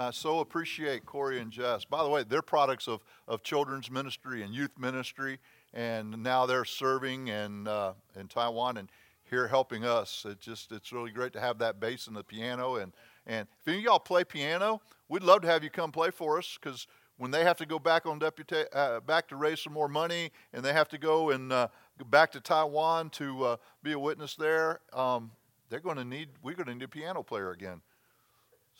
I so appreciate Corey and Jess. By the way, they're products of, of children's ministry and youth ministry, and now they're serving in, uh, in Taiwan and here helping us. It just it's really great to have that bass and the piano. And, and if any of y'all play piano, we'd love to have you come play for us because when they have to go back on deputy, uh, back to raise some more money, and they have to go and uh, back to Taiwan to uh, be a witness there, um, they're going to need we're going to need a piano player again.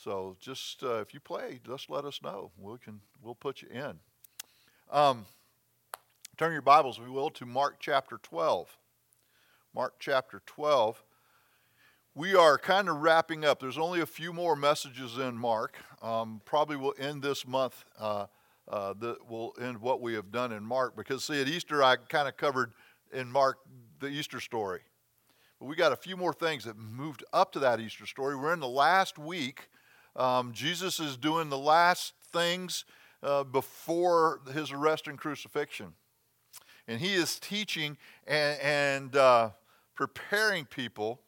So just uh, if you play, just let us know. We can we'll put you in. Um, turn your Bibles, you will, to Mark chapter 12. Mark chapter 12. We are kind of wrapping up. There's only a few more messages in Mark. Um, probably will end this month. Uh, uh, will end what we have done in Mark because see at Easter I kind of covered in Mark the Easter story, but we got a few more things that moved up to that Easter story. We're in the last week um, Jesus is doing the last things uh, before his arrest and crucifixion. And he is teaching and, and uh, preparing people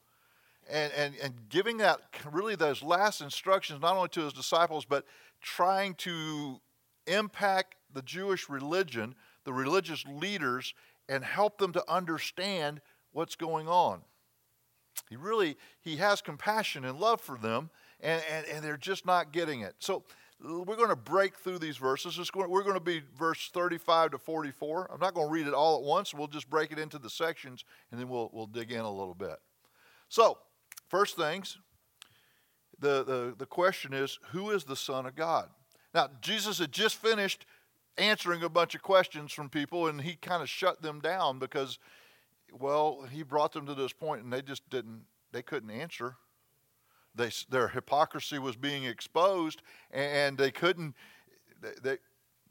and, and, and giving that really those last instructions not only to his disciples, but trying to impact the Jewish religion, the religious leaders, and help them to understand what's going on. He really he has compassion and love for them, and, and, and they're just not getting it. So we're going to break through these verses. Going, we're going to be verse 35 to 44. I'm not going to read it all at once. We'll just break it into the sections, and then we'll, we'll dig in a little bit. So, first things, the, the, the question is who is the Son of God? Now, Jesus had just finished answering a bunch of questions from people, and he kind of shut them down because, well, he brought them to this point, and they just didn't, they couldn't answer. They, their hypocrisy was being exposed, and they couldn't. They,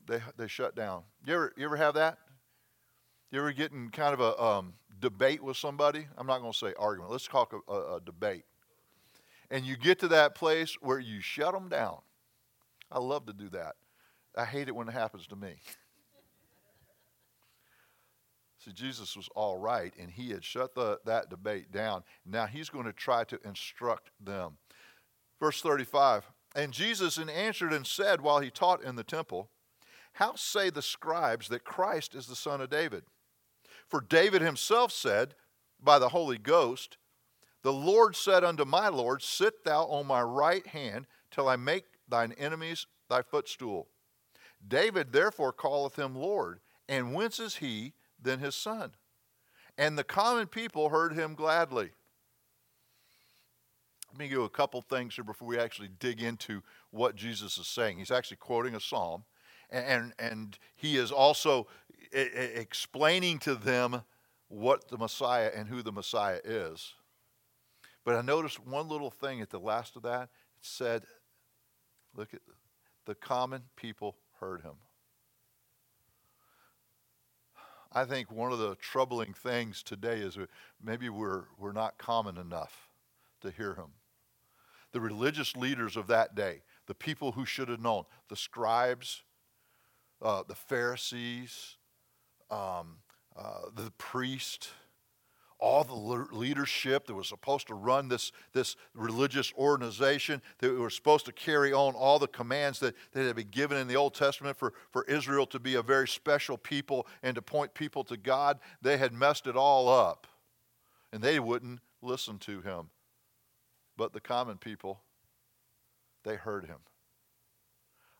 they, they shut down. You ever, you ever have that? You ever get in kind of a um, debate with somebody? I'm not going to say argument. Let's talk a, a, a debate. And you get to that place where you shut them down. I love to do that. I hate it when it happens to me. See, Jesus was all right, and he had shut the, that debate down. Now he's going to try to instruct them. Verse 35 And Jesus answered and said while he taught in the temple, How say the scribes that Christ is the son of David? For David himself said, by the Holy Ghost, The Lord said unto my Lord, Sit thou on my right hand till I make thine enemies thy footstool. David therefore calleth him Lord. And whence is he? Than his son. And the common people heard him gladly. Let me give you a couple things here before we actually dig into what Jesus is saying. He's actually quoting a psalm, and, and, he is also explaining to them what the Messiah and who the Messiah is. But I noticed one little thing at the last of that. It said, look at the common people heard him. I think one of the troubling things today is maybe we're, we're not common enough to hear him. The religious leaders of that day, the people who should have known, the scribes, uh, the Pharisees, um, uh, the priest, all the leadership that was supposed to run this, this religious organization, that were supposed to carry on all the commands that, that had been given in the Old Testament for, for Israel to be a very special people and to point people to God, they had messed it all up. And they wouldn't listen to him. But the common people, they heard him.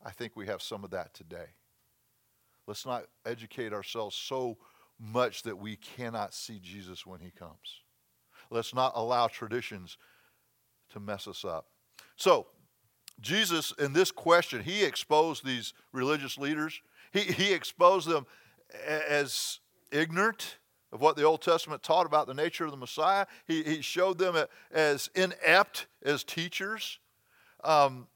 I think we have some of that today. Let's not educate ourselves so much that we cannot see Jesus when he comes. Let's not allow traditions to mess us up. So, Jesus, in this question, he exposed these religious leaders. He, he exposed them as ignorant of what the Old Testament taught about the nature of the Messiah. He, he showed them as inept as teachers. Um,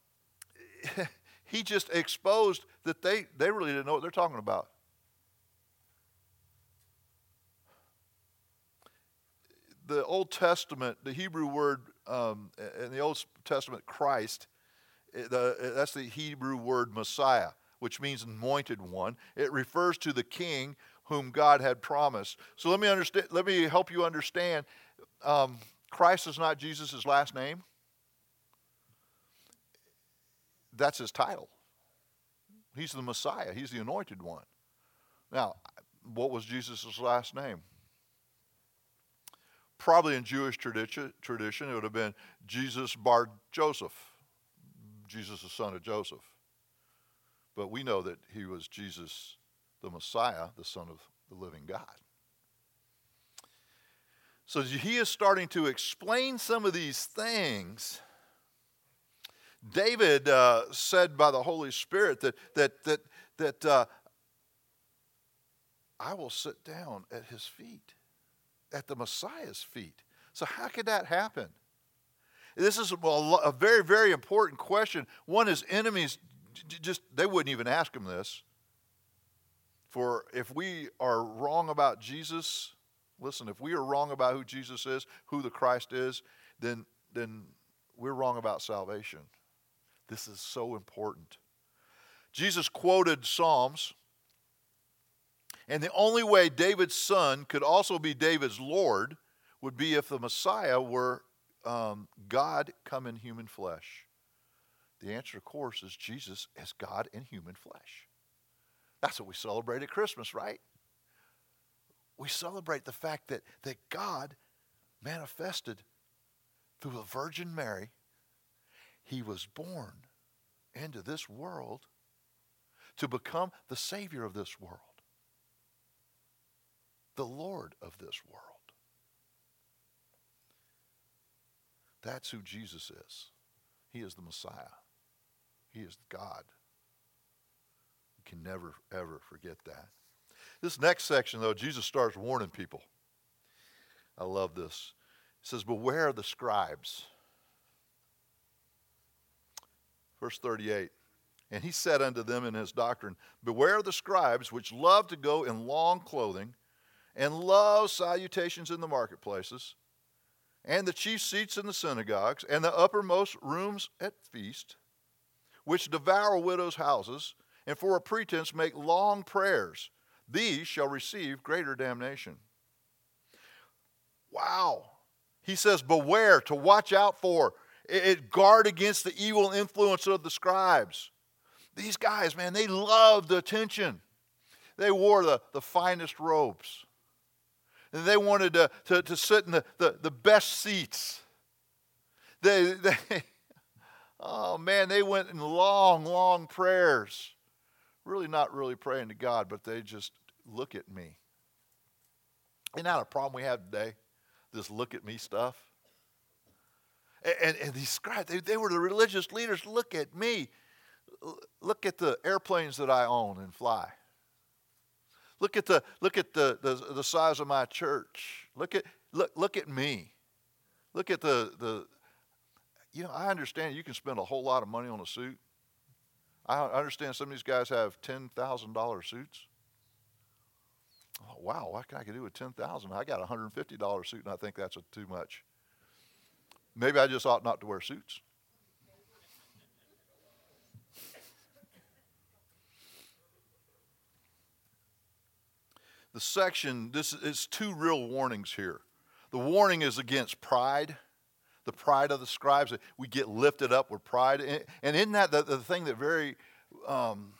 he just exposed that they, they really didn't know what they're talking about. The Old Testament, the Hebrew word um, in the Old Testament, Christ, eh, the, eh, that's the Hebrew word Messiah, which means anointed one. It refers to the king whom God had promised. So let me understand. Let me help you understand. Um, Christ is not Jesus' last name. that's his title. He's the Messiah, he's the anointed one. Now, what was Jesus' last name? Probably in Jewish tradition, it would have been Jesus Bar Joseph, Jesus the son of Joseph. But we know that he was Jesus the Messiah, the Son of the living God. So he is starting to explain some of these things. David uh, said by the Holy Spirit that, that, that, that uh, I will sit down at his feet, at the Messiah's feet. So, how could that happen? This is a very, very important question. One, is enemies just, they wouldn't even ask him this. For if we are wrong about Jesus, listen, if we are wrong about who Jesus is, who the Christ is, then, then we're wrong about salvation. This is so important. Jesus quoted Psalms, and the only way David's son could also be David's Lord would be if the Messiah were um, God come in human flesh. The answer, of course, is Jesus as God in human flesh. That's what we celebrate at Christmas, right? We celebrate the fact that, that God manifested through the Virgin Mary. He was born into this world to become the Savior of this world, the Lord of this world. That's who Jesus is. He is the Messiah. He is God. You can never, ever forget that. This next section, though, Jesus starts warning people. I love this. It says, Beware the scribes. Verse 38. And he said unto them in his doctrine, Beware the scribes which love to go in long clothing, and love salutations in the marketplaces, and the chief seats in the synagogues, and the uppermost rooms at feast, which devour widows' houses, and for a pretense make long prayers. These shall receive greater damnation. Wow. He says, Beware, to watch out for. It, guard against the evil influence of the scribes. These guys, man, they loved the attention. They wore the, the finest robes. And they wanted to, to, to sit in the, the, the best seats. They, they, Oh man, they went in long, long prayers. Really not really praying to God, but they just look at me. Isn't that a problem we have today? This look at me stuff. And, and, and these scribes, they, they were the religious leaders. Look at me. Look at the airplanes that I own and fly. Look at the look at the, the, the size of my church. Look at look look at me. Look at the, the you know, I understand you can spend a whole lot of money on a suit. I understand some of these guys have $10,000 suits. Oh, wow, what can I do with 10000 I got a $150 suit, and I think that's too much. Maybe I just ought not to wear suits. The section, this is two real warnings here. The warning is against pride the pride of the scribes. We get lifted up with pride. And isn't that the, the thing that very, um,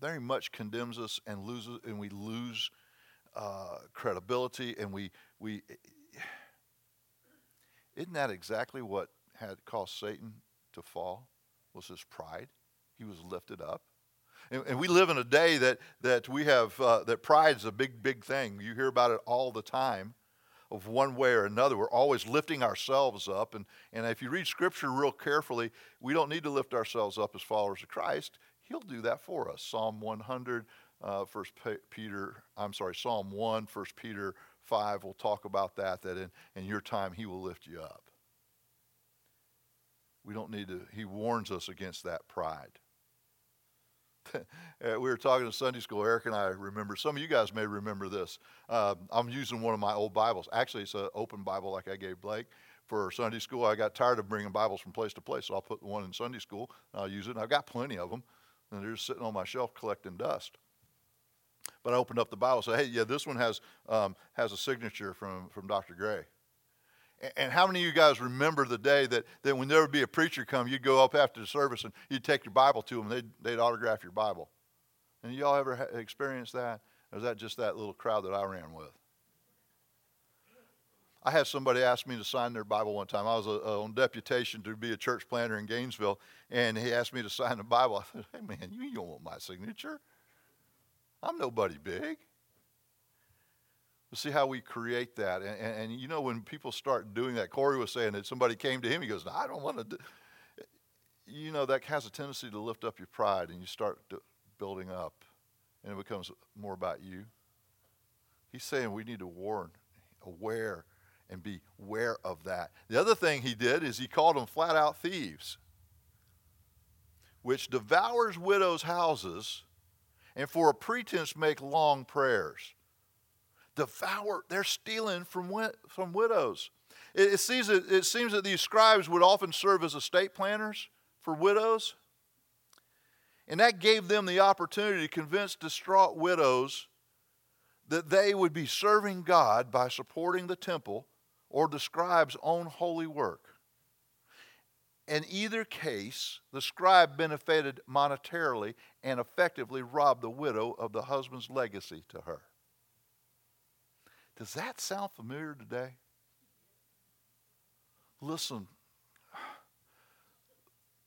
very much condemns us and loses, and we lose uh, credibility, and we we. Isn't that exactly what had caused Satan to fall? Was his pride? He was lifted up. And, and we live in a day that that we have uh, that pride is a big, big thing. You hear about it all the time of one way or another. We're always lifting ourselves up. And, and if you read Scripture real carefully, we don't need to lift ourselves up as followers of Christ. He'll do that for us. Psalm 100, uh, First Peter, I'm sorry, Psalm 1, First Peter 5 we'll talk about that, that in, in your time he will lift you up. We don't need to, he warns us against that pride. Uh, we were talking in Sunday school. Eric and I remember. Some of you guys may remember this. Uh, I'm using one of my old Bibles. Actually, it's an open Bible like I gave Blake for Sunday school. I got tired of bringing Bibles from place to place, so I'll put one in Sunday school. and I'll use it. And I've got plenty of them, and they're just sitting on my shelf collecting dust. But I opened up the Bible, and said, "Hey, yeah, this one has um, has a signature from from Dr. Gray." And how many of you guys remember the day that, that when there would be a preacher come, you'd go up after the service and you'd take your Bible to them, and they'd, they'd autograph your Bible? And y'all ever experienced that? Or is that just that little crowd that I ran with? I had somebody ask me to sign their Bible one time. I was a, a, on deputation to be a church planter in Gainesville, and he asked me to sign the Bible. I said, "Hey, man, you don't want my signature. I'm nobody big." See how we create that, and, and, and, you know when people start doing that. Corey was saying that somebody came to him. He goes, no, "I don't want to." Do. You know that has a tendency to lift up your pride, and you start building up, and it becomes more about you. He's saying we need to warn, aware and be aware of that. The other thing he did is he called them flat out thieves, which devours widows' houses and for a pretense make long prayers. Devour, they're stealing from, from widows. It, it, seems that, it seems that these scribes would often serve as estate planners for widows. And that gave them the opportunity to convince distraught widows that they would be serving God by supporting the temple or the scribe's own holy work. In either case, the scribe benefited monetarily and effectively robbed the widow of the husband's legacy to her. Does that sound familiar today? Listen,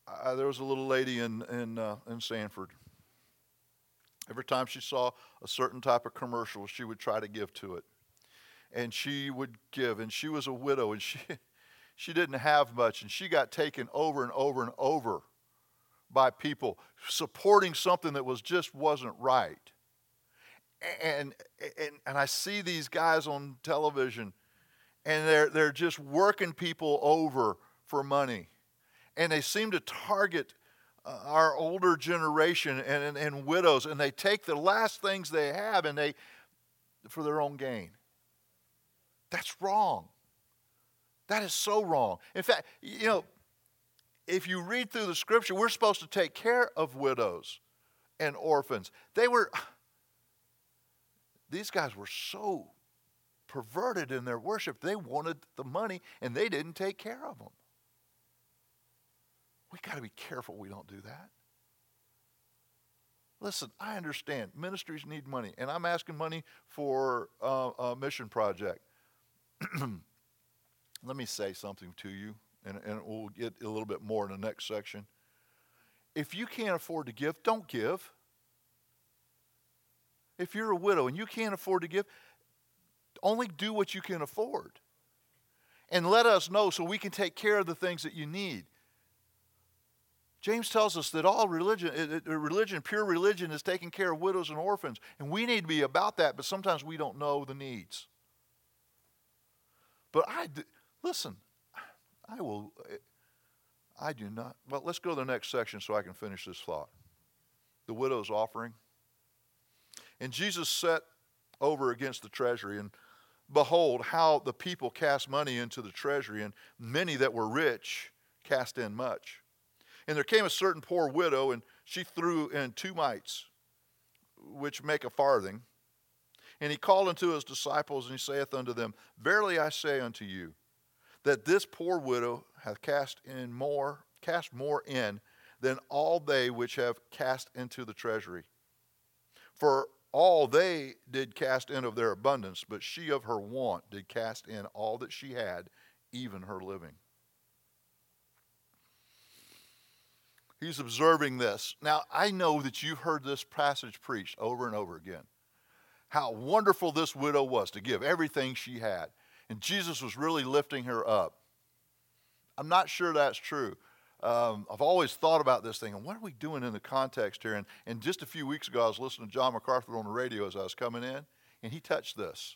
I, there was a little lady in, in, uh, in Sanford. Every time she saw a certain type of commercial, she would try to give to it and she would give. And she was a widow, and she, she didn't have much, and she got taken over and over and over by people supporting something that was just wasn't right. And, and, I see these guys on television, and they're, they're just working people over for money. And they seem to target uh, our older generation and, and, and widows, and they take the last things they have and they for their own gain. That's wrong. That is so wrong. In fact, you know, if you read through the scripture, we're supposed to take care of widows and orphans. They were, these guys were so perverted in their worship. They wanted the money and they didn't take care of them. We got to be careful we don't do that. Listen, I understand ministries need money, and I'm asking money for uh, a mission project. Let me say something to you, and, and we'll get a little bit more in the next section. If you can't afford to give, don't give. If you're a widow and you can't afford to give, only do what you can afford. And let us know so we can take care of the things that you need. James tells us that all religion, religion, pure religion, is taking care of widows and orphans. And we need to be about that, but sometimes we don't know the needs. But I, listen, I will, I do not. Well, let's go to the next section so I can finish this thought. The widow's offering. And Jesus sat over against the treasury, and behold, how the people cast money into the treasury, and many that were rich cast in much. And there came a certain poor widow, and she threw in two mites, which make a farthing. And he called unto his disciples, and he saith unto them, Verily I say unto you, that this poor widow hath cast in more, cast more in than all they which have cast into the treasury. For all they did cast in of their abundance, but she of her want did cast in all that she had, even her living. He's observing this. Now, I know that you've heard this passage preached over and over again how wonderful this widow was to give everything she had. And Jesus was really lifting her up. I'm not sure that's true. Um, I've always thought about this thing, and what are we doing in the context here? And, and just a few weeks ago, I was listening to John MacArthur on the radio as I was coming in, and he touched this.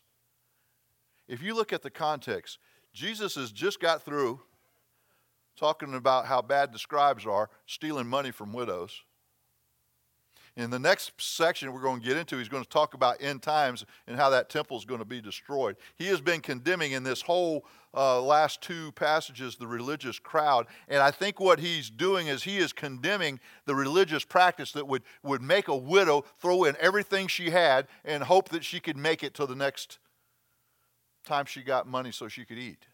If you look at the context, Jesus has just got through talking about how bad the scribes are, stealing money from widows. In the next section we're going to get into, he's going to talk about end times and how that temple is going to be destroyed. He has been condemning in this whole uh, last two passages the religious crowd. And I think what he's doing is he is condemning the religious practice that would, would make a widow throw in everything she had and hope that she could make it to the next time she got money so she could eat.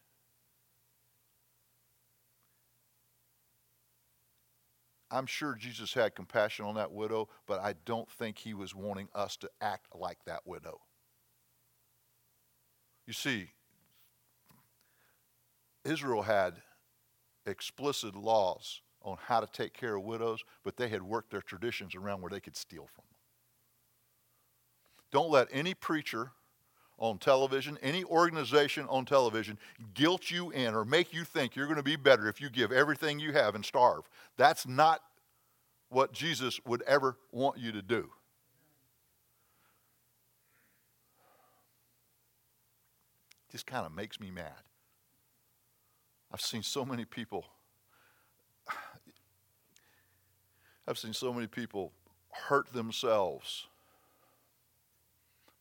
I'm sure Jesus had compassion on that widow, but I don't think he was wanting us to act like that widow. You see, Israel had explicit laws on how to take care of widows, but they had worked their traditions around where they could steal from them. Don't let any preacher on television, any organization on television, guilt you in or make you think you're going to be better if you give everything you have and starve. That's not what Jesus would ever want you to do. Just kind of makes me mad. I've seen so many people I've seen so many people hurt themselves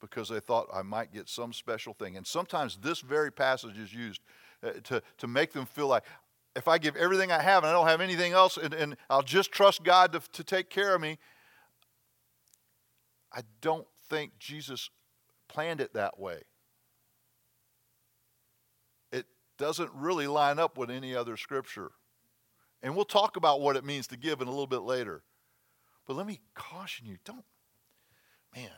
because they thought I might get some special thing. And sometimes this very passage is used uh, to, to make them feel like if I give everything I have and I don't have anything else and, and I'll just trust God to, to take care of me, I don't think Jesus planned it that way. It doesn't really line up with any other scripture. And we'll talk about what it means to give in a little bit later. But let me caution you don't, man,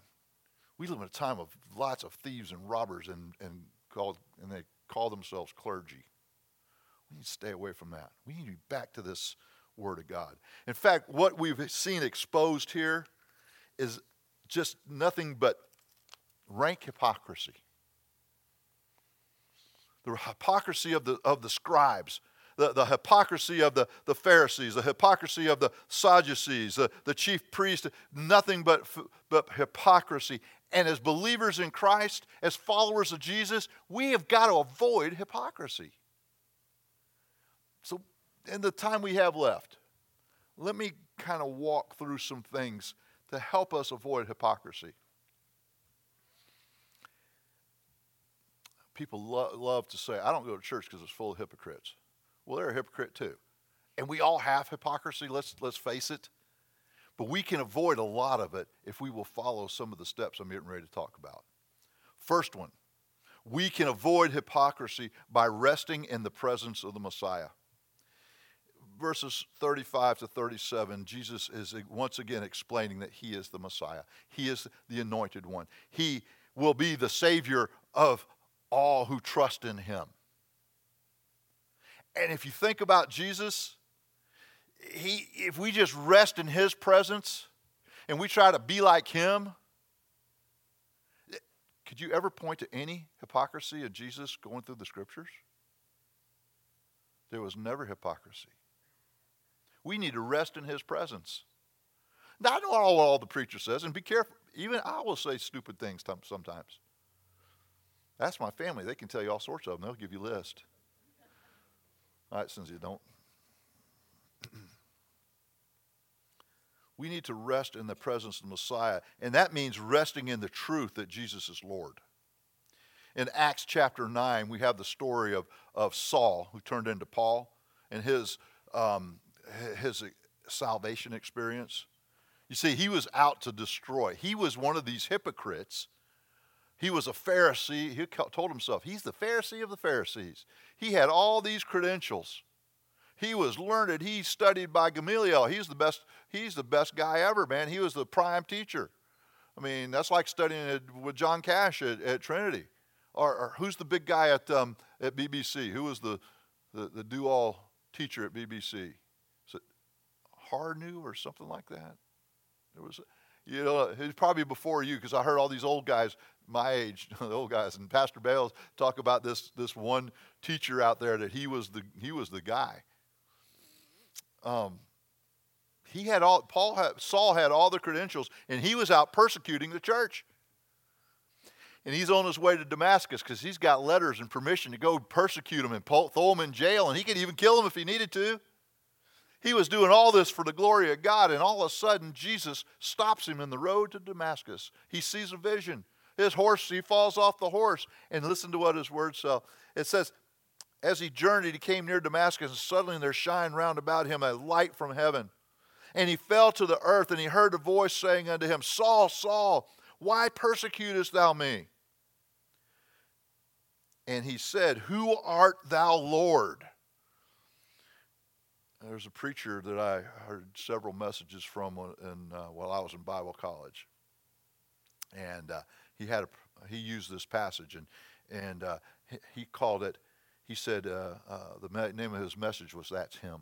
we live in a time of lots of thieves and robbers and, and, called, and they call themselves clergy. We need to stay away from that. We need to be back to this Word of God. In fact, what we've seen exposed here is just nothing but rank hypocrisy. The hypocrisy of the, of the scribes, the, the hypocrisy of the, the Pharisees, the hypocrisy of the Sadducees, the, the chief priests, nothing but, but hypocrisy. And as believers in Christ, as followers of Jesus, we have got to avoid hypocrisy. So, in the time we have left, let me kind of walk through some things to help us avoid hypocrisy. People lo- love to say, I don't go to church because it's full of hypocrites. Well, they're a hypocrite too. And we all have hypocrisy, let's, let's face it. But we can avoid a lot of it if we will follow some of the steps I'm getting ready to talk about. First one, we can avoid hypocrisy by resting in the presence of the Messiah. Verses 35 to 37, Jesus is once again explaining that he is the Messiah. He is the anointed one. He will be the Savior of all who trust in him. And if you think about Jesus, he, if we just rest in his presence and we try to be like him, could you ever point to any hypocrisy of Jesus going through the scriptures? There was never hypocrisy. We need to rest in his presence. Now, I know all, all the preacher says, and be careful. Even I will say stupid things sometimes. That's my family. They can tell you all sorts of them. They'll give you a list. All right, since you don't. we need to rest in the presence of the Messiah, and that means resting in the truth that Jesus is Lord. In Acts chapter 9, we have the story of, of Saul, who turned into Paul, and his, um, his salvation experience. You see, he was out to destroy. He was one of these hypocrites he was a Pharisee. He told himself, he's the Pharisee of the Pharisees. He had all these credentials. He was learned. He studied by Gamaliel. He's the best, he's the best guy ever, man. He was the prime teacher. I mean, that's like studying with John Cash at, at Trinity. Or, or, who's the big guy at, um, at BBC? Who was the, the, the do all teacher at BBC? Is it Harnew or something like that? There was, you know, he's probably before you because I heard all these old guys my age, the old guys, and Pastor Bales talk about this this one teacher out there that he was the he was the guy. Um, he had all Paul had, Saul had all the credentials, and he was out persecuting the church. And he's on his way to Damascus because he's got letters and permission to go persecute him and throw him in jail, and he could even kill him if he needed to. He was doing all this for the glory of God, and all of a sudden, Jesus stops him in the road to Damascus. He sees a vision. His horse, he falls off the horse. And listen to what his words say. It says, As he journeyed, he came near Damascus, and suddenly there shined round about him a light from heaven. And he fell to the earth, and he heard a voice saying unto him, Saul, Saul, why persecutest thou me? And he said, Who art thou, Lord? there's a preacher that I heard several messages from in, uh, while I was in Bible college, and uh, he had a, he used this passage and and uh, he, he, called it. He said uh, uh, the name of his message was "That's Him."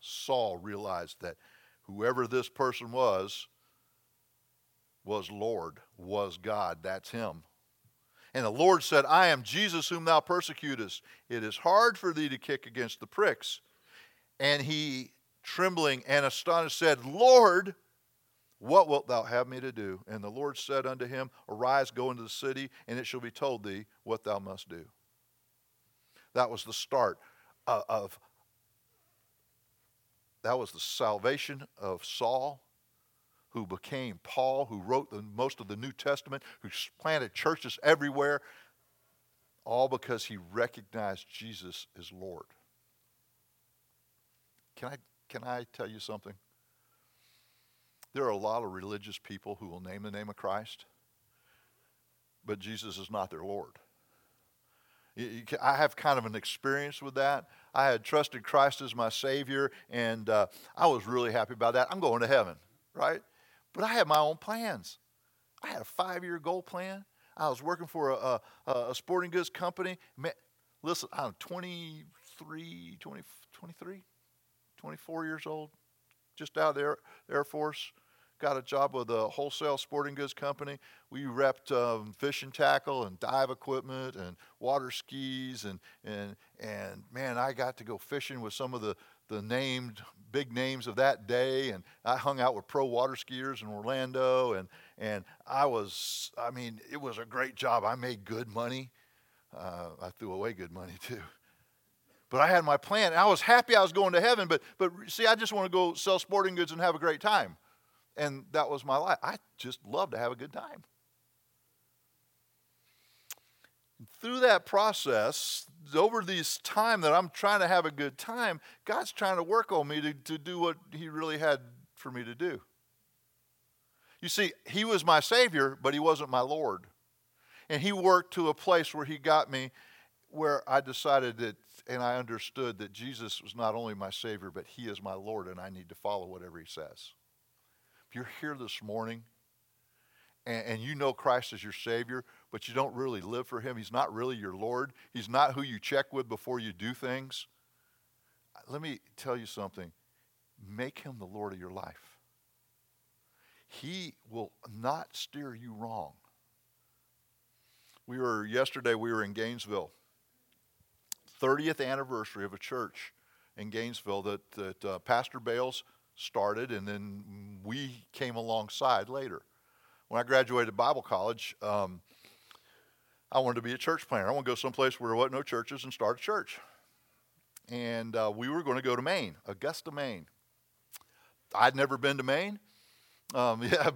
Saul realized that whoever this person was was Lord, was God. That's Him. And the Lord said, I am Jesus whom thou persecutest. It is hard for thee to kick against the pricks. And he, trembling and astonished, said, Lord, what wilt thou have me to do? And the Lord said unto him, Arise, go into the city, and it shall be told thee what thou must do. That was the start uh, of, that was the salvation of Saul who became Paul, who wrote the, most of the New Testament, who planted churches everywhere, all because he recognized Jesus as Lord. Can I, can I tell you something? There are a lot of religious people who will name the name of Christ, but Jesus is not their Lord. I have kind of an experience with that. I had trusted Christ as my Savior, and uh, I was really happy about that. I'm going to heaven, right? But I had my own plans. I had a five year goal plan. I was working for a, a, a sporting goods company. Man, listen, I'm 23, 20, 23, 24 years old, just out of the Air, Air Force. Got a job with a wholesale sporting goods company. We repped um, fishing tackle and dive equipment and water skis and and and man, I got to go fishing with some of the the named big names of that day, and I hung out with pro water skiers in Orlando, and and I was, I mean, it was a great job. I made good money. Uh, I threw away good money too. But I had my plan. I was happy I was going to heaven. But but see, I just want to go sell sporting goods and have a great time, and that was my life. I just love to have a good time. through that process, over this time that I'm trying to have a good time, God's trying to work on me to, to do what He really had for me to do. You see, He was my Savior, but He wasn't my Lord. And He worked to a place where He got me where I decided that, and I understood that Jesus was not only my Savior, but He is my Lord, and I need to follow whatever He says. If you're here this morning and, and you know Christ as your Savior, but you don't really live for Him, He's not really your Lord, He's not who you check with before you do things, let me tell you something. Make Him the Lord of your life. He will not steer you wrong. We were, yesterday, we were in Gainesville. 30th anniversary of a church in Gainesville that, that uh, Pastor Bales started, and then we came alongside later when I graduated Bible college, um, I wanted to be a church planter. I want to go someplace where there wasn't no churches and start a church. And uh, we were going to go to Maine, Augusta, Maine. I'd never been to Maine. Um, yeah,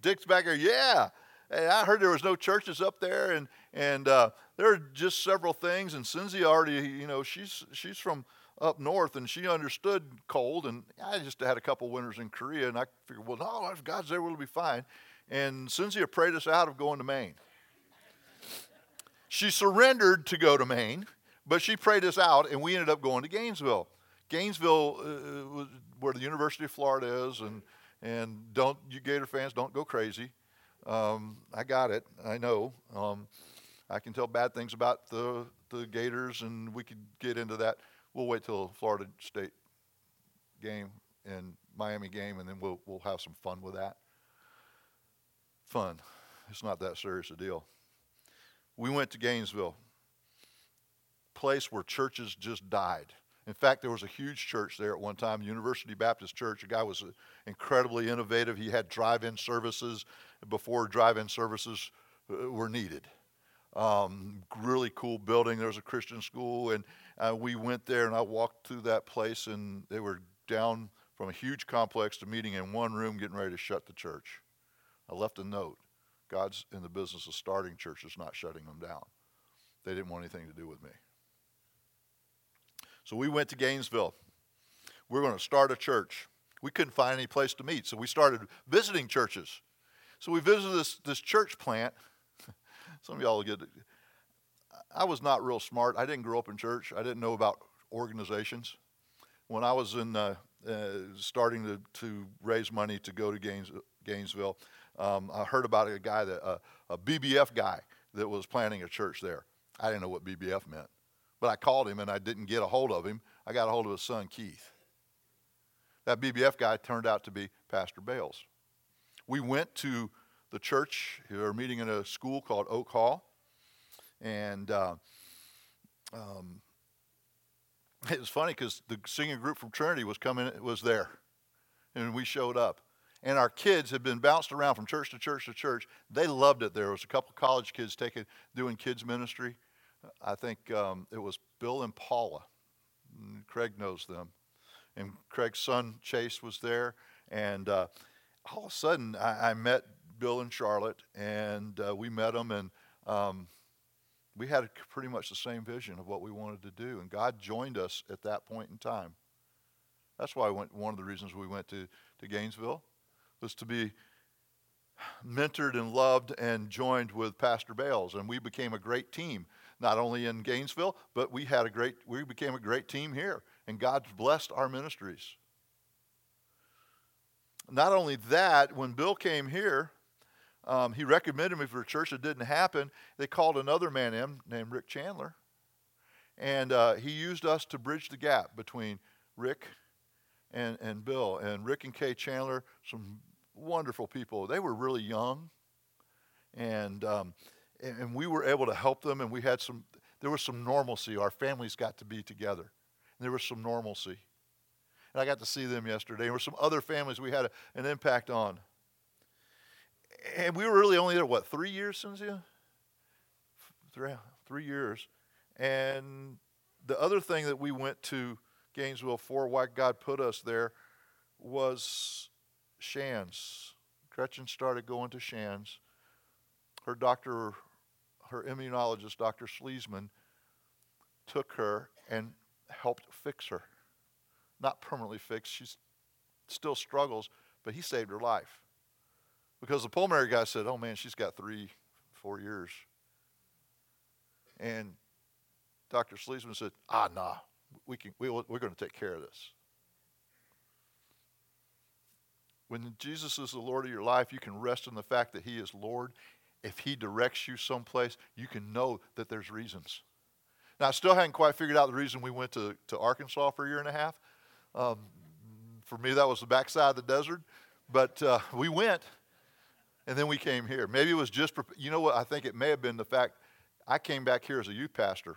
Dick's back there. Yeah, hey, I heard there was no churches up there, and and uh, there are just several things. And Cindy already, you know, she's she's from up north, and she understood cold. And I just had a couple winters in Korea, and I figured, well, no, if God's there, we'll be fine and Cynthia prayed us out of going to Maine. She surrendered to go to Maine, but she prayed us out, and we ended up going to Gainesville. Gainesville, uh, where the University of Florida is, and and don't you Gator fans don't go crazy. Um, I got it. I know. Um, I can tell bad things about the the Gators, and we could get into that. We'll wait till Florida State game and Miami game, and then we'll we'll have some fun with that fun. It's not that serious a deal. We went to Gainesville, place where churches just died. In fact, there was a huge church there at one time, University Baptist Church. A guy was incredibly innovative. He had drive-in services before drive-in services uh, were needed. Um, really cool building. There was a Christian school, and uh, we went there, and I walked through that place, and they were down from a huge complex to meeting in one room, getting ready to shut the church. I left a note. God's in the business of starting churches, not shutting them down. They didn't want anything to do with me. So we went to Gainesville. We are going to start a church. We couldn't find any place to meet, so we started visiting churches. So we visited this, this church plant. Some of y'all will get. I was not real smart. I didn't grow up in church. I didn't know about organizations. when I was in uh, uh, starting to, to raise money to go to Gaines, Gainesville, um, I heard about a guy that uh, a BBF guy that was planning a church there. I didn't know what BBF meant, but I called him and I didn't get a hold of him. I got a hold of his son Keith. That BBF guy turned out to be Pastor Bales. We went to the church. We were meeting in a school called Oak Hall, and uh, um, it was funny because the singing group from Trinity was coming was there, and we showed up. And our kids had been bounced around from church to church to church. They loved it. There was a couple college kids taking doing kids ministry. I think um, it was Bill and Paula. Craig knows them, and Craig's son Chase was there. And uh, all of a sudden, I, I, met Bill and Charlotte, and uh, we met them, and um, we had pretty much the same vision of what we wanted to do, and God joined us at that point in time. That's why went, one of the reasons we went to, to Gainesville was to be mentored and loved and joined with Pastor Bales, and we became a great team. Not only in Gainesville, but we had a great. We became a great team here, and God's blessed our ministries. Not only that, when Bill came here, um, he recommended me for a church that didn't happen. They called another man in named Rick Chandler. And uh, he used us to bridge the gap between Rick and, and Bill. And Rick and Kay Chandler, some wonderful people. They were really young. And, um, and, and we were able to help them. And we had some, there was some normalcy. Our families got to be together. And there was some normalcy. And I got to see them yesterday. There were some other families we had a, an impact on and we were really only there, what, three years, Cynthia? Three, three years. And the other thing that we went to Gainesville for, why God put us there, was Shands. Gretchen started going to Shands. Her doctor, her immunologist, Dr. Sleasman, took her and helped fix her. Not permanently fixed, she still struggles, but he saved her life. Because the pulmonary guy said, oh man, she's got three, four years. And Dr. Sleasman said, ah, nah, we can, we, we're going to take care of this. When Jesus is the Lord of your life, you can rest in the fact that He is Lord. If He directs you someplace, you can know that there's reasons. Now, I still hadn't quite figured out the reason we went to, to Arkansas for a year and a half. Um, for me, that was the backside of the desert. But uh, we went, and then we came here. Maybe it was just, you know what? I think it may have been the fact I came back here as a youth pastor.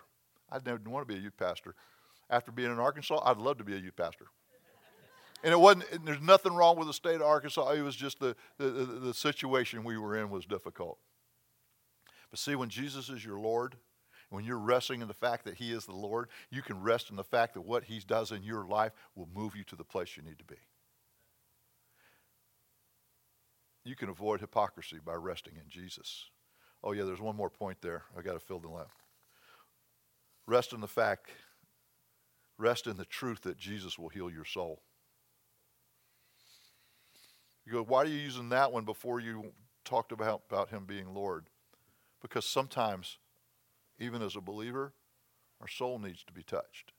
I didn't want to be a youth pastor. After being in Arkansas, I'd love to be a youth pastor. And it wasn't, and there's nothing wrong with the state of Arkansas. It was just the, the, the, the situation we were in was difficult. But see, when Jesus is your Lord, when you're resting in the fact that He is the Lord, you can rest in the fact that what He does in your life will move you to the place you need to be. You can avoid hypocrisy by resting in Jesus. Oh, yeah, there's one more point there. I got to fill the left. Rest in the fact, rest in the truth that Jesus will heal your soul. You go, why are you using that one before you talked about, about him being Lord? Because sometimes, even as a believer, our soul needs to be touched.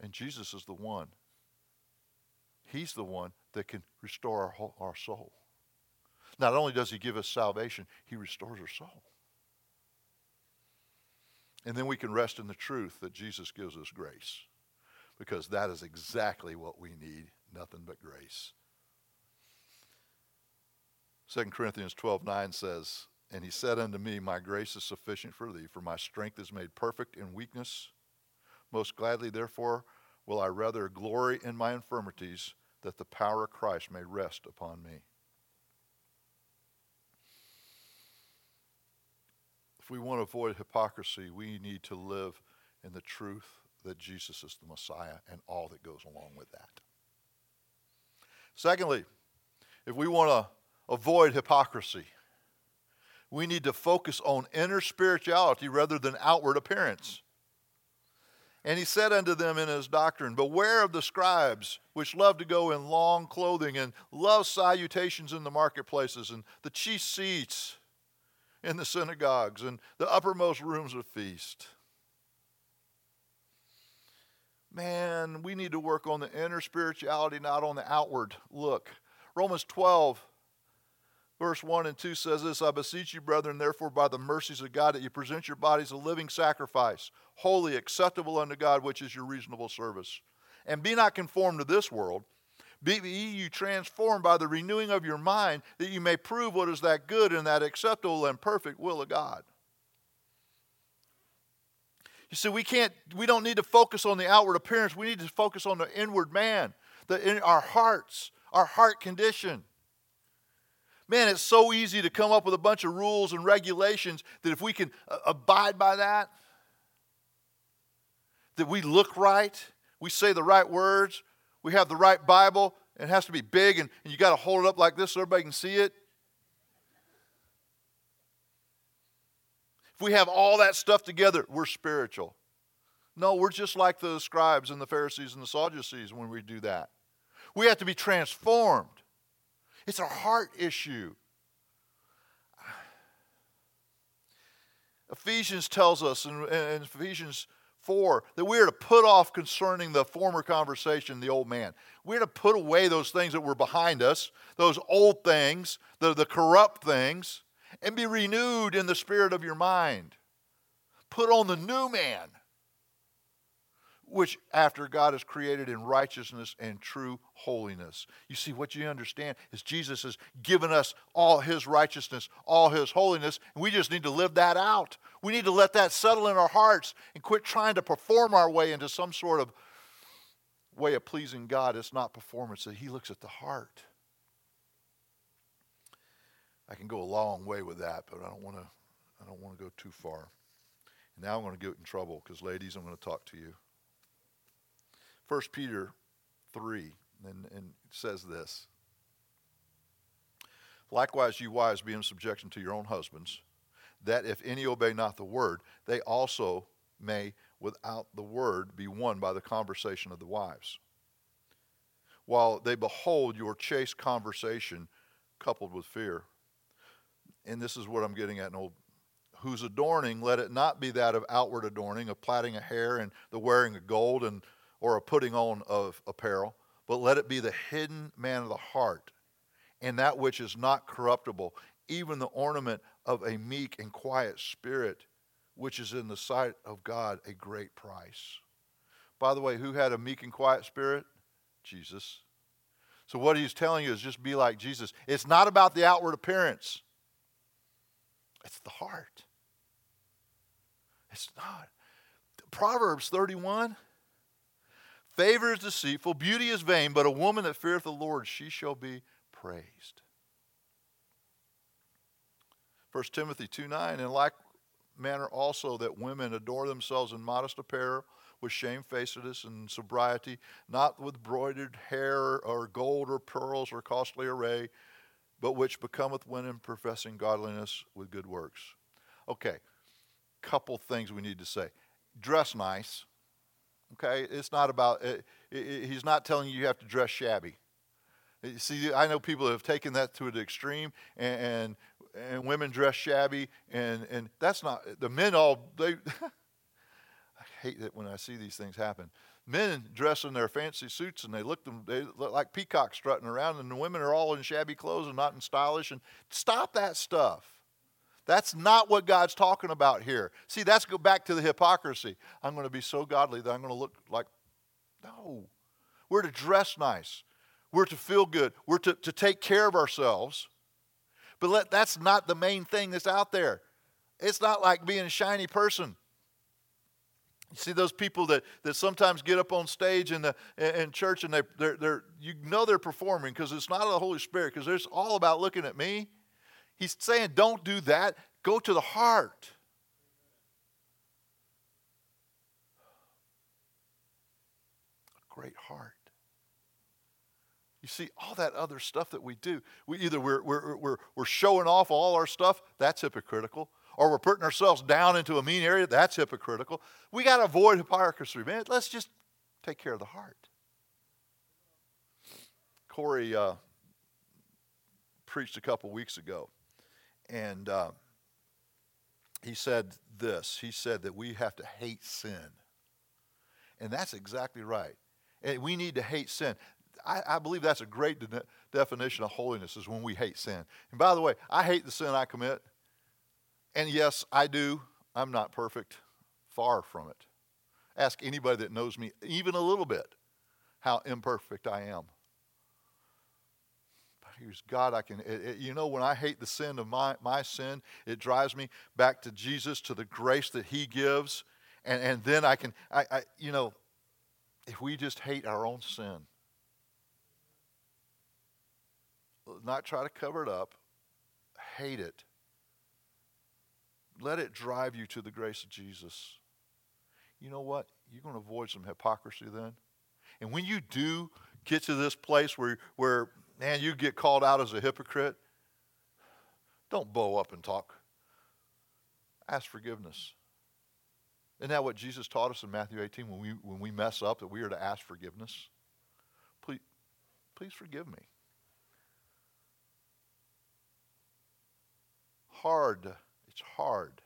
And Jesus is the one He's the one that can restore our, whole, our soul. Not only does He give us salvation, He restores our soul. And then we can rest in the truth that Jesus gives us grace because that is exactly what we need nothing but grace. 2 Corinthians 12 9 says, And he said unto me, My grace is sufficient for thee, for my strength is made perfect in weakness. Most gladly, therefore, will I rather glory in my infirmities that the power of Christ may rest upon me. If we want to avoid hypocrisy, we need to live in the truth that Jesus is the Messiah and all that goes along with that. Secondly, if we want to avoid hypocrisy, we need to focus on inner spirituality rather than outward appearance. And he said unto them in his doctrine, Beware of the scribes, which love to go in long clothing, and love salutations in the marketplaces, and the chief seats in the synagogues, and the uppermost rooms of feast. Man, we need to work on the inner spirituality, not on the outward look. Romans 12, verse 1 and 2 says this I beseech you, brethren, therefore, by the mercies of God, that you present your bodies a living sacrifice, holy, acceptable unto God, which is your reasonable service. And be not conformed to this world. Be ye transformed by the renewing of your mind, that you may prove what is that good and that acceptable and perfect will of God. You see, we can't, we don't need to focus on the outward appearance. We need to focus on the inward man, the, in our hearts, our heart condition. Man, it's so easy to come up with a bunch of rules and regulations that if we can uh, abide by that, that we look right, we say the right words, we have the right Bible, and it has to be big, and, and you got to hold it up like this so everybody can see it. If we have all that stuff together, we're spiritual. No, we're just like the scribes and the Pharisees and the Sadducees when we do that. We have to be transformed. It's a heart issue. Ephesians tells us in, in, Ephesians 4 that we are to put off concerning the former conversation, the old man. We're to put away those things that were behind us, those old things, the, the corrupt things, and be renewed in the spirit of your mind. Put on the new man, which after God is created in righteousness and true holiness. You see, what you understand is Jesus has given us all his righteousness, all his holiness, and we just need to live that out. We need to let that settle in our hearts and quit trying to perform our way into some sort of way of pleasing God. It's not performance, that he looks at the heart. I can go a long way with that, but I don't want to. I don't want to go too far. Now I'm going to get in trouble because, ladies, I'm going to talk to you. 1 Peter 3 and, and says this. Likewise, you wives, be in subjection to your own husbands, that if any obey not the word, they also may, without the word, be won by the conversation of the wives. While they behold your chaste conversation coupled with fear. And this is what I'm getting at in old whose adorning let it not be that of outward adorning of plaiting a hair and the wearing of gold and or a putting on of apparel but let it be the hidden man of the heart and that which is not corruptible even the ornament of a meek and quiet spirit which is in the sight of God a great price. By the way who had a meek and quiet spirit? Jesus. So what he's telling you is just be like Jesus. It's not about the outward appearance. It's the heart. It's not. Proverbs 31 Favor is deceitful, beauty is vain, but a woman that feareth the Lord, she shall be praised. 1 Timothy 2 9, in like manner also that women adore themselves in modest apparel, with shamefacedness and sobriety, not with broidered hair or gold or pearls or costly array, but which becometh women professing godliness with good works. Okay, couple things we need to say. Dress nice. Okay, it's not about, eh, it, it, he's not telling you you have to dress shabby. You See, I know people have taken that to an extreme, and, and, and women dress shabby, and, and that's not, the men all, they, I hate it when I see these things happen. Men dress in their fancy suits and they look them they look like peacocks strutting around and the women are all in shabby clothes and not in stylish and stop that stuff that's not what god's talking about here. See that's go back to the hypocrisy. I'm going to be so godly that i'm going to look like no. We're to dress nice. We're to feel good. We're to, to take care of ourselves. But let, that's not the main thing that's out there. It's not like being a shiny person. You see those people that, that sometimes get up on stage in, the, in church and they, they're, they're, you know they're performing because it's not the Holy Spirit because it's all about looking at me. He's saying, don't do that. Go to the heart. A great heart. You see, all that other stuff that we do, we either we're, we're, we're, we're showing off all our stuff, that's hypocritical or we're putting ourselves down into a mean area, that's hypocritical. We got to avoid hypocrisy, man. Let's just take care of the heart. Corey uh, preached a couple weeks ago, and uh, he said this. He said that we have to hate sin. And that's exactly right. And we need to hate sin. I, I believe that's a great de- definition of holiness is when we hate sin. And by the way, I hate the sin I commit. And yes, I do. I'm not perfect. Far from it. Ask anybody that knows me even a little bit how imperfect I am. Here's God, I can, it, it, you know, when I hate the sin of my, my sin, it drives me back to Jesus, to the grace that He gives. And, and then I can, I, I, you know, if we just hate our own sin, not try to cover it up, hate it, let it drive you to the grace of Jesus. You know what? You're going to avoid some hypocrisy then. And when you do get to this place where, where man, you get called out as a hypocrite, don't bow up and talk. Ask forgiveness. Isn't that what Jesus taught us in Matthew 18 when we, when we mess up, that we are to ask forgiveness? Please, please forgive me. Hard, it's hard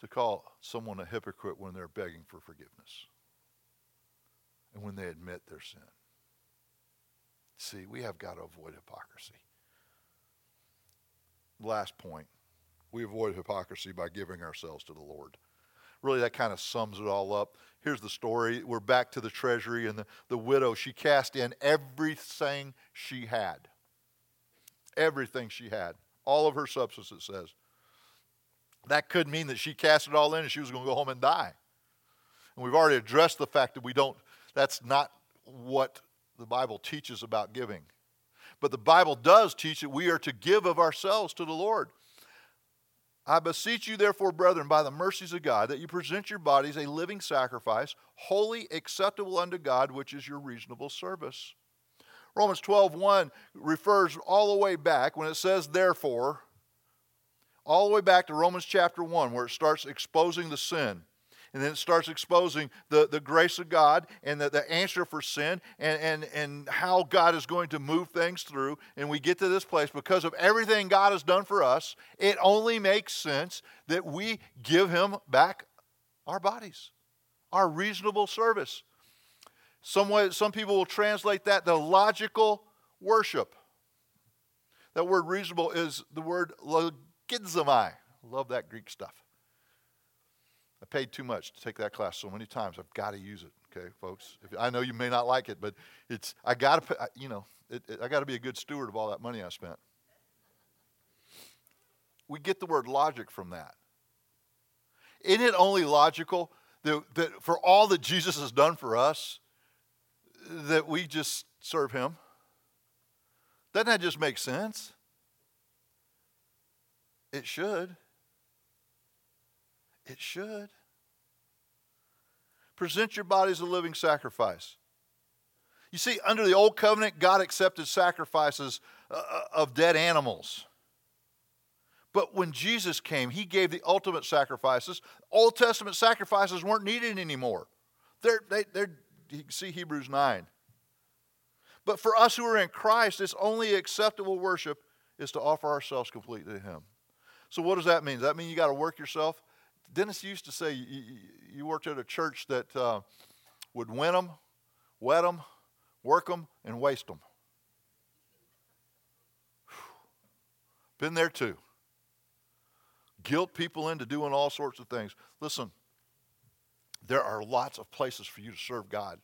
to call someone a hypocrite when they're begging for forgiveness and when they admit their sin. See, we have got to avoid hypocrisy. Last point we avoid hypocrisy by giving ourselves to the Lord. Really, that kind of sums it all up. Here's the story. We're back to the treasury, and the, the widow, she cast in everything she had. Everything she had. All of her substance, it says. That could mean that she cast it all in and she was going to go home and die. And we've already addressed the fact that we don't, that's not what the Bible teaches about giving. But the Bible does teach that we are to give of ourselves to the Lord. I beseech you, therefore, brethren, by the mercies of God, that you present your bodies a living sacrifice, holy, acceptable unto God, which is your reasonable service. Romans 12 1 refers all the way back when it says, therefore, all the way back to Romans chapter 1, where it starts exposing the sin. And then it starts exposing the, the grace of God and the, the answer for sin and, and, and how God is going to move things through. And we get to this place because of everything God has done for us, it only makes sense that we give Him back our bodies, our reasonable service. Some, way, some people will translate that the logical worship. That word reasonable is the word logizomai. Love that Greek stuff. I paid too much to take that class so many times. I've got to use it, okay, folks. If, I know you may not like it, but it's I got to, you know, it, it, I got to be a good steward of all that money I spent. We get the word logic from that. Isn't it only logical that, that for all that Jesus has done for us, that we just serve Him? Doesn't that just make sense? It should. It should. Present your body as a living sacrifice. You see, under the old covenant, God accepted sacrifices uh, uh, of dead animals. But when Jesus came, he gave the ultimate sacrifices. Old Testament sacrifices weren't needed anymore. They're, they, they're, you see Hebrews 9. But for us who are in Christ, it's only acceptable worship is to offer ourselves completely to Him. So, what does that mean? Does that mean you got to work yourself? Dennis used to say you, you worked at a church that uh, would win them, wet them, work them, and waste them. Been there too. Guilt people into doing all sorts of things. Listen, there are lots of places for you to serve God.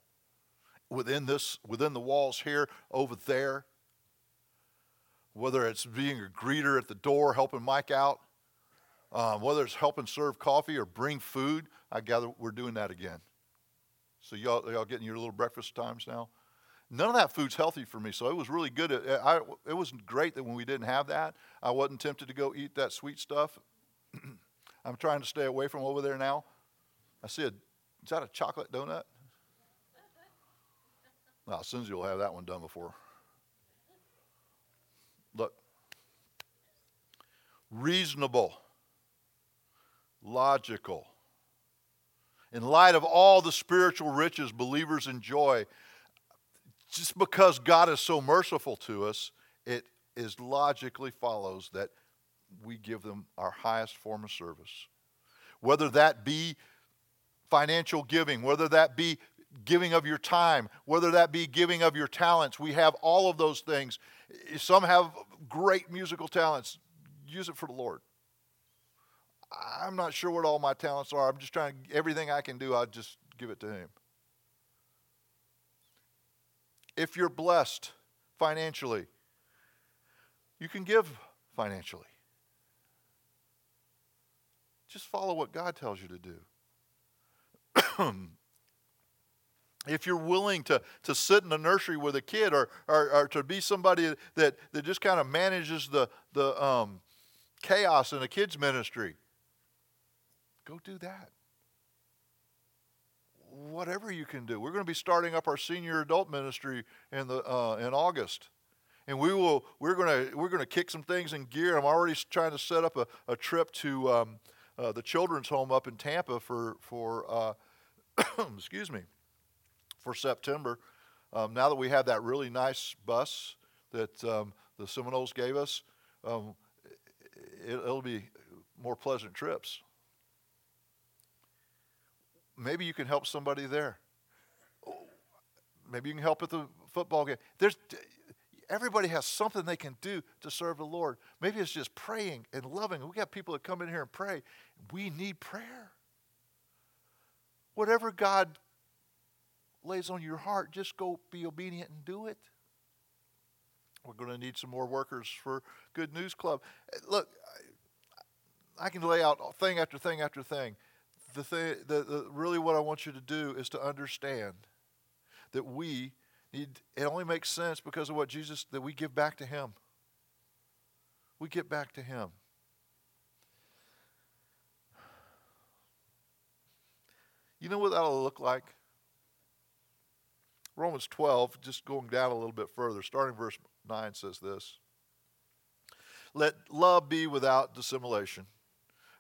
Within this, within the walls here, over there. Whether it's being a greeter at the door, helping Mike out, um, whether it's helping serve coffee or bring food, I gather we're doing that again. So y'all, y'all getting your little breakfast times now? None of that food's healthy for me, so it was really good. It, I, it was great that when we didn't have that, I wasn't tempted to go eat that sweet stuff. I'm trying to stay away from over there now. I see a, is that a chocolate donut? Now, Susie will have that one done before. Look, reasonable logical. In light of all the spiritual riches believers enjoy, just because God is so merciful to us, it is logically follows that we give them our highest form of service. Whether that be financial giving, whether that be giving of your time, whether that be giving of your talents. We have all of those things. Some have great musical talents. Use it for the Lord. I'm not sure what all my talents are. I'm just trying everything I can do, I just give it to him. If you're blessed financially, you can give financially. Just follow what God tells you to do. if you're willing to, to sit in the nursery with a kid or, or, or to be somebody that, that just kind of manages the, the um, chaos in a kid's ministry, go do that. Whatever you can do. We're going to be starting up our senior adult ministry in, the, uh, in August and we will we're going to we're going to kick some things in gear. I'm already trying to set up a, a trip to um, uh, the children's home up in Tampa for for uh, excuse me for September. Um, now that we have that really nice bus that um, the Seminoles gave us, um, it, it'll be more pleasant trips. Maybe you can help somebody there. Maybe you can help at the football game. There's everybody has something they can do to serve the Lord. Maybe it's just praying and loving. We got people that come in here and pray. We need prayer. Whatever God lays on your heart, just go be obedient and do it. We're going to need some more workers for Good News Club. Look, I can lay out thing after thing after thing. The thing, the, the, really, what I want you to do is to understand that we need, it only makes sense because of what Jesus, that we give back to Him. We get back to Him. You know what that'll look like? Romans 12, just going down a little bit further, starting verse 9 says this Let love be without dissimulation.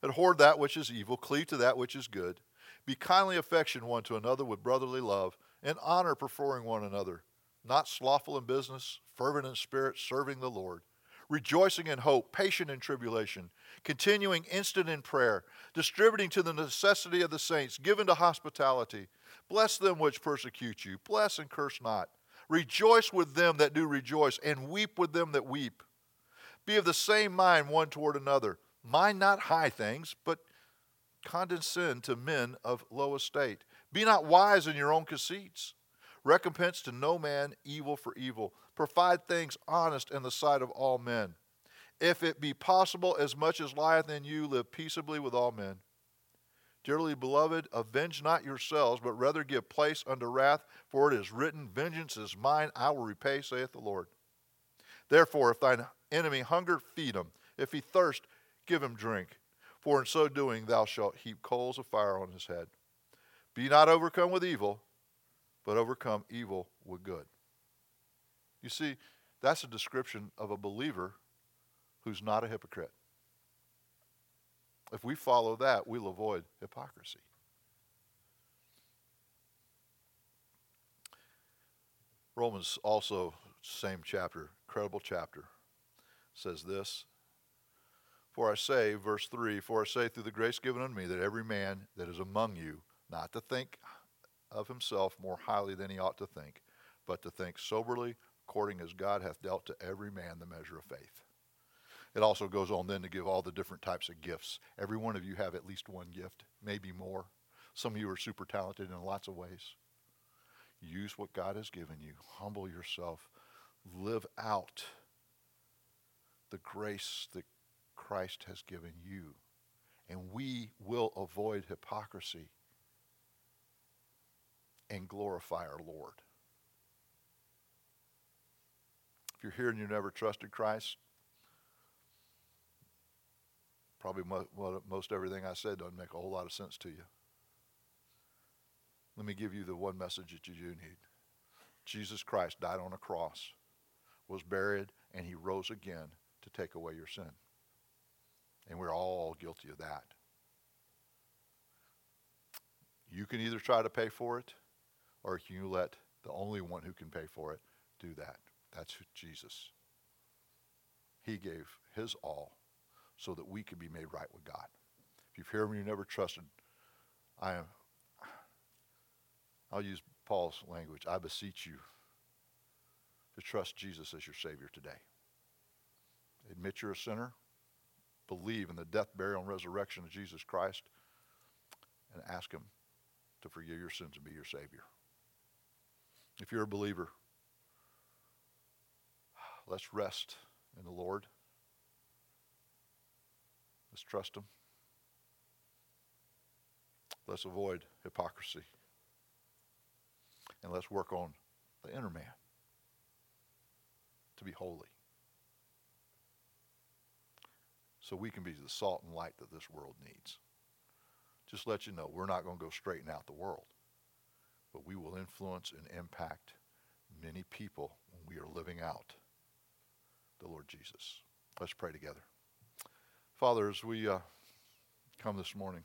Abhor that which is evil, cleave to that which is good. Be kindly affectioned one to another with brotherly love and honor preferring one another, not slothful in business, fervent in spirit, serving the Lord, rejoicing in hope, patient in tribulation, continuing instant in prayer, distributing to the necessity of the saints, given to hospitality. Bless them which persecute you, bless and curse not. Rejoice with them that do rejoice, and weep with them that weep. Be of the same mind one toward another. Mind not high things, but condescend to men of low estate. Be not wise in your own conceits. Recompense to no man evil for evil. Provide things honest in the sight of all men. If it be possible, as much as lieth in you, live peaceably with all men. Dearly beloved, avenge not yourselves, but rather give place unto wrath, for it is written, Vengeance is mine, I will repay, saith the Lord. Therefore, if thine enemy hunger, feed him. If he thirst, give him drink. For in so doing, thou shalt heap coals of fire on his head. Be not overcome with evil, but overcome evil with good. You see, that's a description of a believer who's not a hypocrite. If we follow that, we'll avoid hypocrisy. Romans also, same chapter, incredible chapter, says this. For I say, verse 3 For I say, through the grace given unto me, that every man that is among you not to think of himself more highly than he ought to think, but to think soberly, according as God hath dealt to every man the measure of faith. It also goes on then to give all the different types of gifts. Every one of you have at least one gift, maybe more. Some of you are super talented in lots of ways. Use what God has given you. Humble yourself. Live out the grace that Christ has given you. And we will avoid hypocrisy and glorify our Lord. If you're here and you never trusted Christ, probably most everything I said doesn't make a whole lot of sense to you. Let me give you the one message that you do need. Jesus Christ died on a cross, was buried, and he rose again to take away your sin. And we're all guilty of that. You can either try to pay for it or can you let the only one who can pay for it do that? That's Jesus. He gave his all so that we could be made right with God. If you've heard me, you never trusted, I am, I'll use Paul's language. I beseech you to trust Jesus as your Savior today. Admit you're a sinner. Believe in the death, burial, and resurrection of Jesus Christ. And ask Him to forgive your sins and be your Savior. If you're a believer, let's rest in the Lord. Let's trust Him. Let's avoid hypocrisy. And let's work on the inner man to be holy. So we can be the salt and light that this world needs. Just let you know, we're not going to go straighten out the world, but we will influence and impact many people when we are living out the Lord Jesus. Let's pray together. Father, as we uh, come this morning,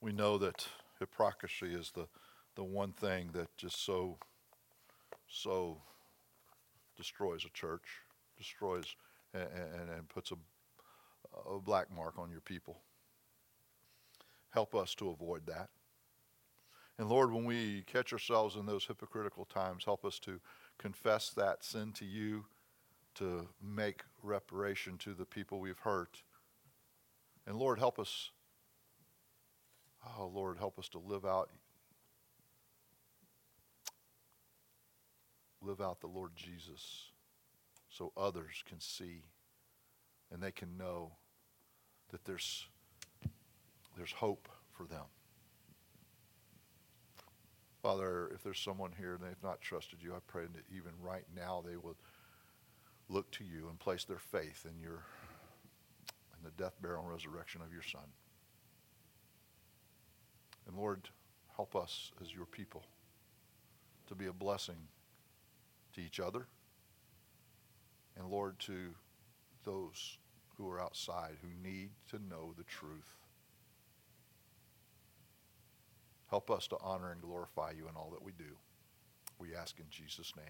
we know that hypocrisy is the, the one thing that just so, so destroys a church, destroys and, and, and puts a, a black mark on your people. Help us to avoid that. And Lord, when we catch ourselves in those hypocritical times, help us to confess that sin to you, to make reparation to the people we've hurt. And Lord, help us. Oh, Lord, help us to live out live out the Lord Jesus so others can see and they can know that there's there's hope for them. Father, if there's someone here and they've not trusted you, I pray that even right now they will look to you and place their faith in your in the death, burial, and resurrection of your Son. And Lord, help us as your people to be a blessing to each other and Lord to those who are outside who need to know the truth. Help us to honor and glorify you in all that we do. We ask in Jesus' name.